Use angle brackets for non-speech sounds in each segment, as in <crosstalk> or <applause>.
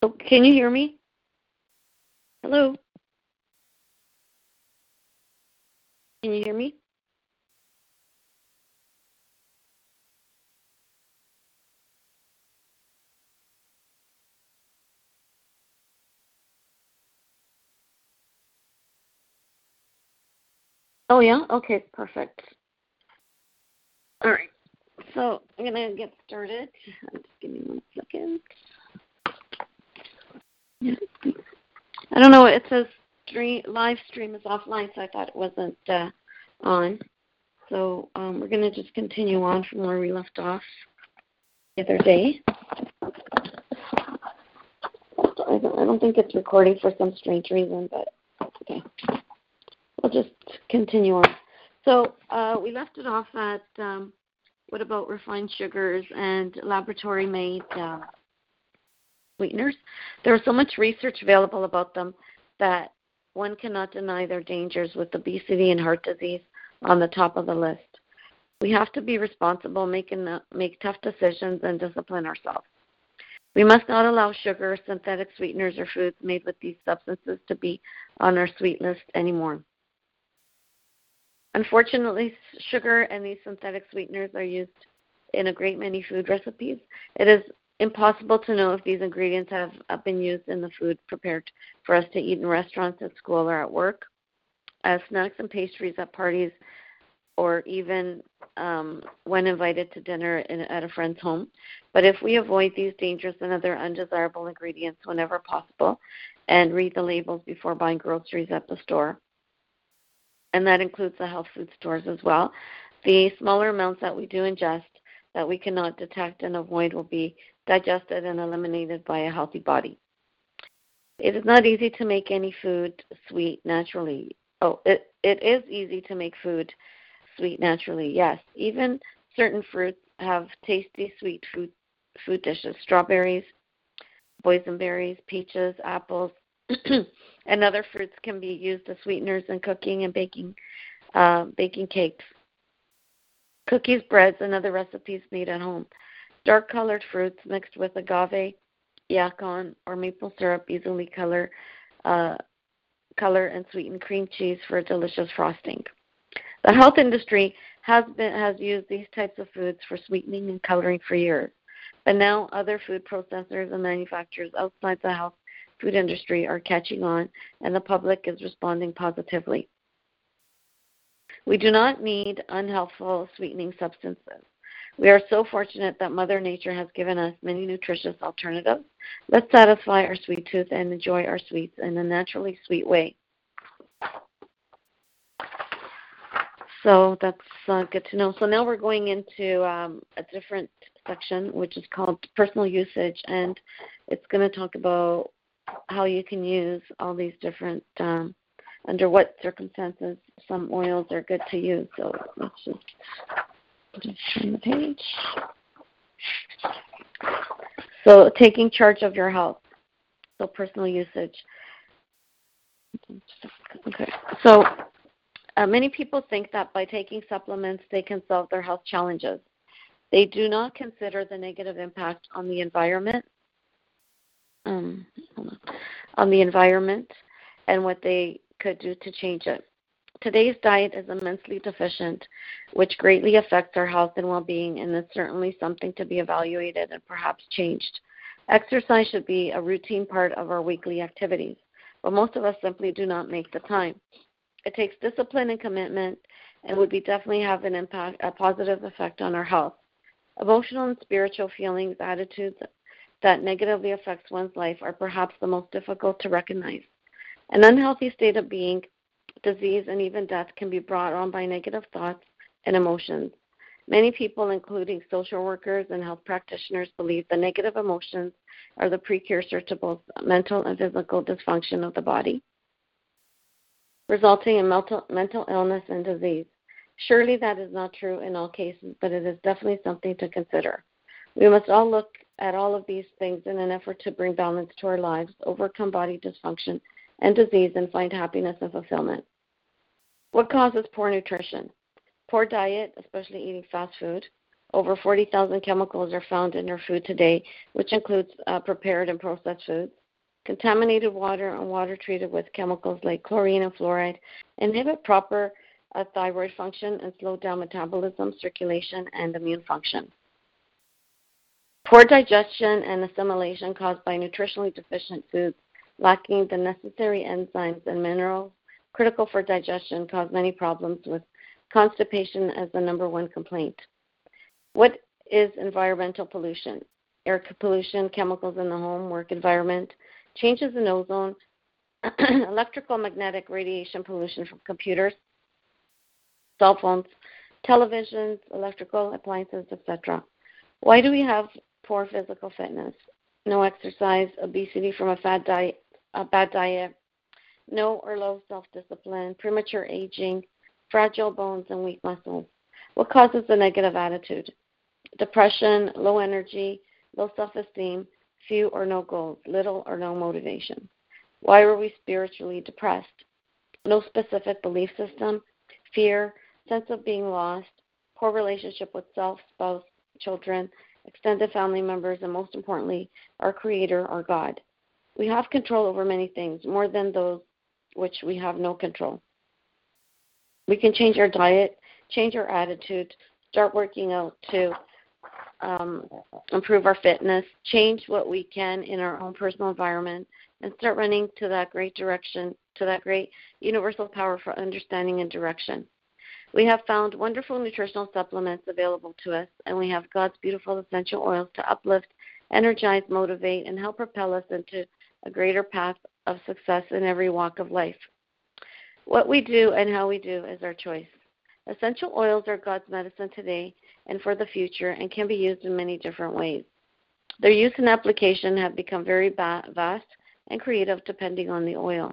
Oh, can you hear me? Hello? Can you hear me? Oh, yeah? Okay, perfect. All right. So I'm going to get started. Just give me one second. I don't know. It says stream, live stream is offline, so I thought it wasn't uh, on. So um, we're going to just continue on from where we left off the other day. I don't, I don't think it's recording for some strange reason, but okay. We'll just continue on. So uh, we left it off at um, what about refined sugars and laboratory made uh, sweeteners? There is so much research available about them that one cannot deny their dangers with obesity and heart disease on the top of the list. We have to be responsible, make, make tough decisions, and discipline ourselves. We must not allow sugar, synthetic sweeteners, or foods made with these substances to be on our sweet list anymore. Unfortunately, sugar and these synthetic sweeteners are used in a great many food recipes. It is impossible to know if these ingredients have been used in the food prepared for us to eat in restaurants, at school, or at work, as snacks and pastries at parties, or even um, when invited to dinner in, at a friend's home. But if we avoid these dangerous and other undesirable ingredients whenever possible and read the labels before buying groceries at the store, and that includes the health food stores as well. The smaller amounts that we do ingest that we cannot detect and avoid will be digested and eliminated by a healthy body. It is not easy to make any food sweet naturally. Oh, it, it is easy to make food sweet naturally, yes. Even certain fruits have tasty sweet food, food dishes. Strawberries, boysenberries, peaches, apples, <clears throat> and other fruits can be used as sweeteners in cooking and baking uh, baking cakes, cookies, breads, and other recipes made at home. Dark colored fruits mixed with agave, yacon, or maple syrup easily color uh, color and sweeten cream cheese for a delicious frosting. The health industry has been has used these types of foods for sweetening and coloring for years. But now other food processors and manufacturers outside the health food industry are catching on and the public is responding positively. We do not need unhealthful sweetening substances. We are so fortunate that Mother Nature has given us many nutritious alternatives. Let's satisfy our sweet tooth and enjoy our sweets in a naturally sweet way. So that's uh, good to know. So now we're going into um, a different section, which is called personal usage, and it's going to talk about how you can use all these different um, under what circumstances some oils are good to use. So let's just turn the page. So taking charge of your health. So personal usage. Okay. So uh, many people think that by taking supplements they can solve their health challenges. They do not consider the negative impact on the environment um, on the environment and what they could do to change it. Today's diet is immensely deficient, which greatly affects our health and well being, and is certainly something to be evaluated and perhaps changed. Exercise should be a routine part of our weekly activities, but most of us simply do not make the time. It takes discipline and commitment and would be definitely have an impact, a positive effect on our health. Emotional and spiritual feelings, attitudes, that negatively affects one's life are perhaps the most difficult to recognize. An unhealthy state of being, disease, and even death can be brought on by negative thoughts and emotions. Many people, including social workers and health practitioners, believe the negative emotions are the precursor to both mental and physical dysfunction of the body, resulting in mental, mental illness and disease. Surely that is not true in all cases, but it is definitely something to consider. We must all look at all of these things in an effort to bring balance to our lives, overcome body dysfunction and disease, and find happiness and fulfillment. What causes poor nutrition? Poor diet, especially eating fast food. Over 40,000 chemicals are found in our food today, which includes uh, prepared and processed foods. Contaminated water and water treated with chemicals like chlorine and fluoride inhibit proper uh, thyroid function and slow down metabolism, circulation, and immune function. Poor digestion and assimilation caused by nutritionally deficient foods lacking the necessary enzymes and minerals critical for digestion cause many problems with constipation as the number one complaint. What is environmental pollution? Air pollution, chemicals in the home, work environment, changes in ozone, <clears throat> electrical magnetic radiation pollution from computers, cell phones, televisions, electrical appliances, etc. Why do we have poor physical fitness? No exercise, obesity from a fat diet, a bad diet, no or low self discipline, premature aging, fragile bones, and weak muscles. What causes the negative attitude? Depression, low energy, low self esteem, few or no goals, little or no motivation. Why were we spiritually depressed? No specific belief system, fear, sense of being lost, poor relationship with self, spouse, children, extended family members, and most importantly, our Creator, our God. We have control over many things, more than those which we have no control. We can change our diet, change our attitude, start working out to um, improve our fitness, change what we can in our own personal environment, and start running to that great direction, to that great universal power for understanding and direction. We have found wonderful nutritional supplements available to us, and we have God's beautiful essential oils to uplift, energize, motivate, and help propel us into a greater path of success in every walk of life. What we do and how we do is our choice. Essential oils are God's medicine today and for the future and can be used in many different ways. Their use and application have become very vast and creative depending on the oil.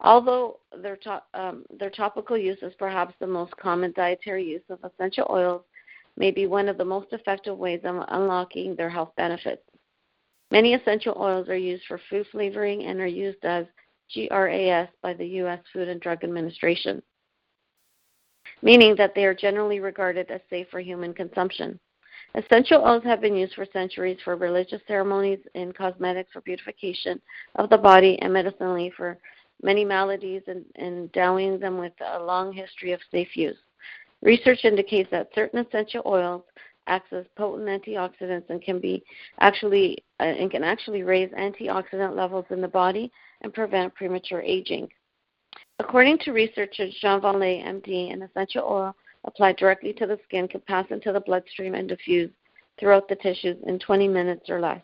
Although their, to- um, their topical use is perhaps the most common dietary use of essential oils, may be one of the most effective ways of unlocking their health benefits. Many essential oils are used for food flavoring and are used as GRAS by the U.S. Food and Drug Administration, meaning that they are generally regarded as safe for human consumption. Essential oils have been used for centuries for religious ceremonies, in cosmetics for beautification of the body, and medicinally for many maladies, and endowing them with a long history of safe use. Research indicates that certain essential oils acts as potent antioxidants and can be actually uh, and can actually raise antioxidant levels in the body and prevent premature aging. According to researchers Jean Valnet, MD, an essential oil applied directly to the skin can pass into the bloodstream and diffuse throughout the tissues in 20 minutes or less.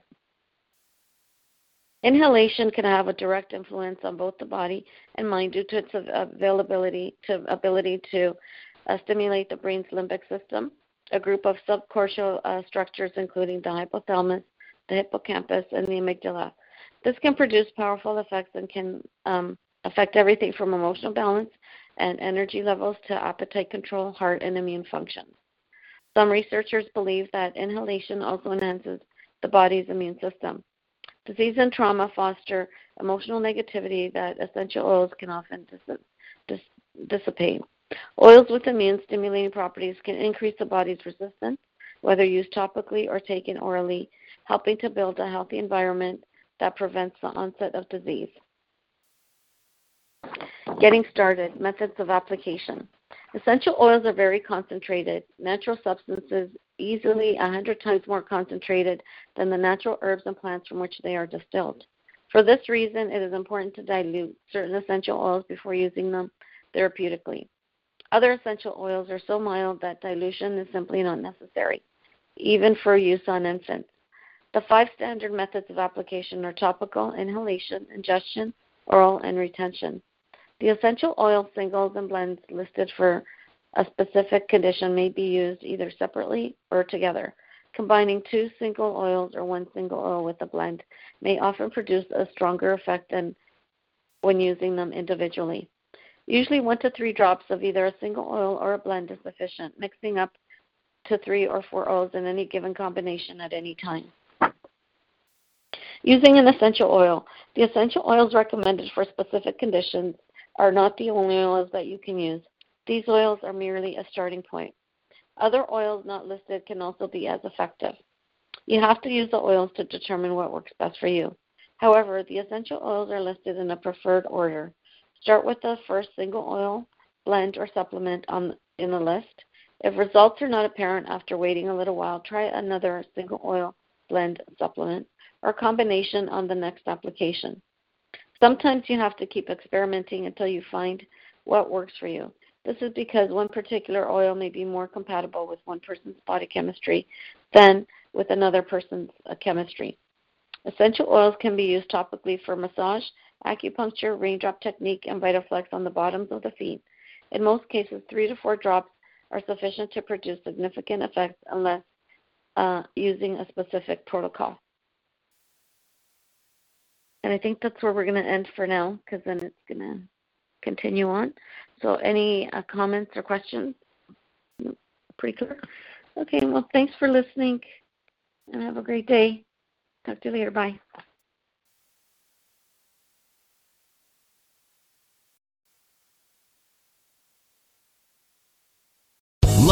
Inhalation can have a direct influence on both the body and mind due to its availability to ability to uh, stimulate the brain's limbic system a group of subcortical uh, structures, including the hypothalamus, the hippocampus, and the amygdala. This can produce powerful effects and can um, affect everything from emotional balance and energy levels to appetite control, heart, and immune function. Some researchers believe that inhalation also enhances the body's immune system. Disease and trauma foster emotional negativity that essential oils can often dis- dis- dissipate. Oils with immune stimulating properties can increase the body's resistance, whether used topically or taken orally, helping to build a healthy environment that prevents the onset of disease. Getting started, methods of application. Essential oils are very concentrated. Natural substances easily 100 times more concentrated than the natural herbs and plants from which they are distilled. For this reason, it is important to dilute certain essential oils before using them therapeutically. Other essential oils are so mild that dilution is simply not necessary, even for use on infants. The five standard methods of application are topical, inhalation, ingestion, oral, and retention. The essential oil singles and blends listed for A specific condition may be used either separately or together. Combining two single oils or one single oil with a blend may often produce a stronger effect than when using them individually. Usually, one to three drops of either a single oil or a blend is sufficient, mixing up to three or four oils in any given combination at any time. Using an essential oil. The essential oils recommended for specific conditions are not the only oils that you can use. These oils are merely a starting point. Other oils not listed can also be as effective. You have to use the oils to determine what works best for you. However, the essential oils are listed in a preferred order. Start with the first single oil, blend, or supplement on in the list. If results are not apparent after waiting a little while, try another single oil, blend, supplement, or combination on the next application. Sometimes you have to keep experimenting until you find what works for you. This is because one particular oil may be more compatible with one person's body chemistry than with another person's uh, chemistry. Essential oils can be used topically for massage, acupuncture, raindrop technique, and Vitaflex on the bottoms of the feet. In most cases, three to four drops are sufficient to produce significant effects unless uh, using a specific protocol. And I think that's where we're going to end for now because then it's going to continue on. So, any uh, comments or questions? Pretty clear. Okay, well, thanks for listening and have a great day. Talk to you later. Bye.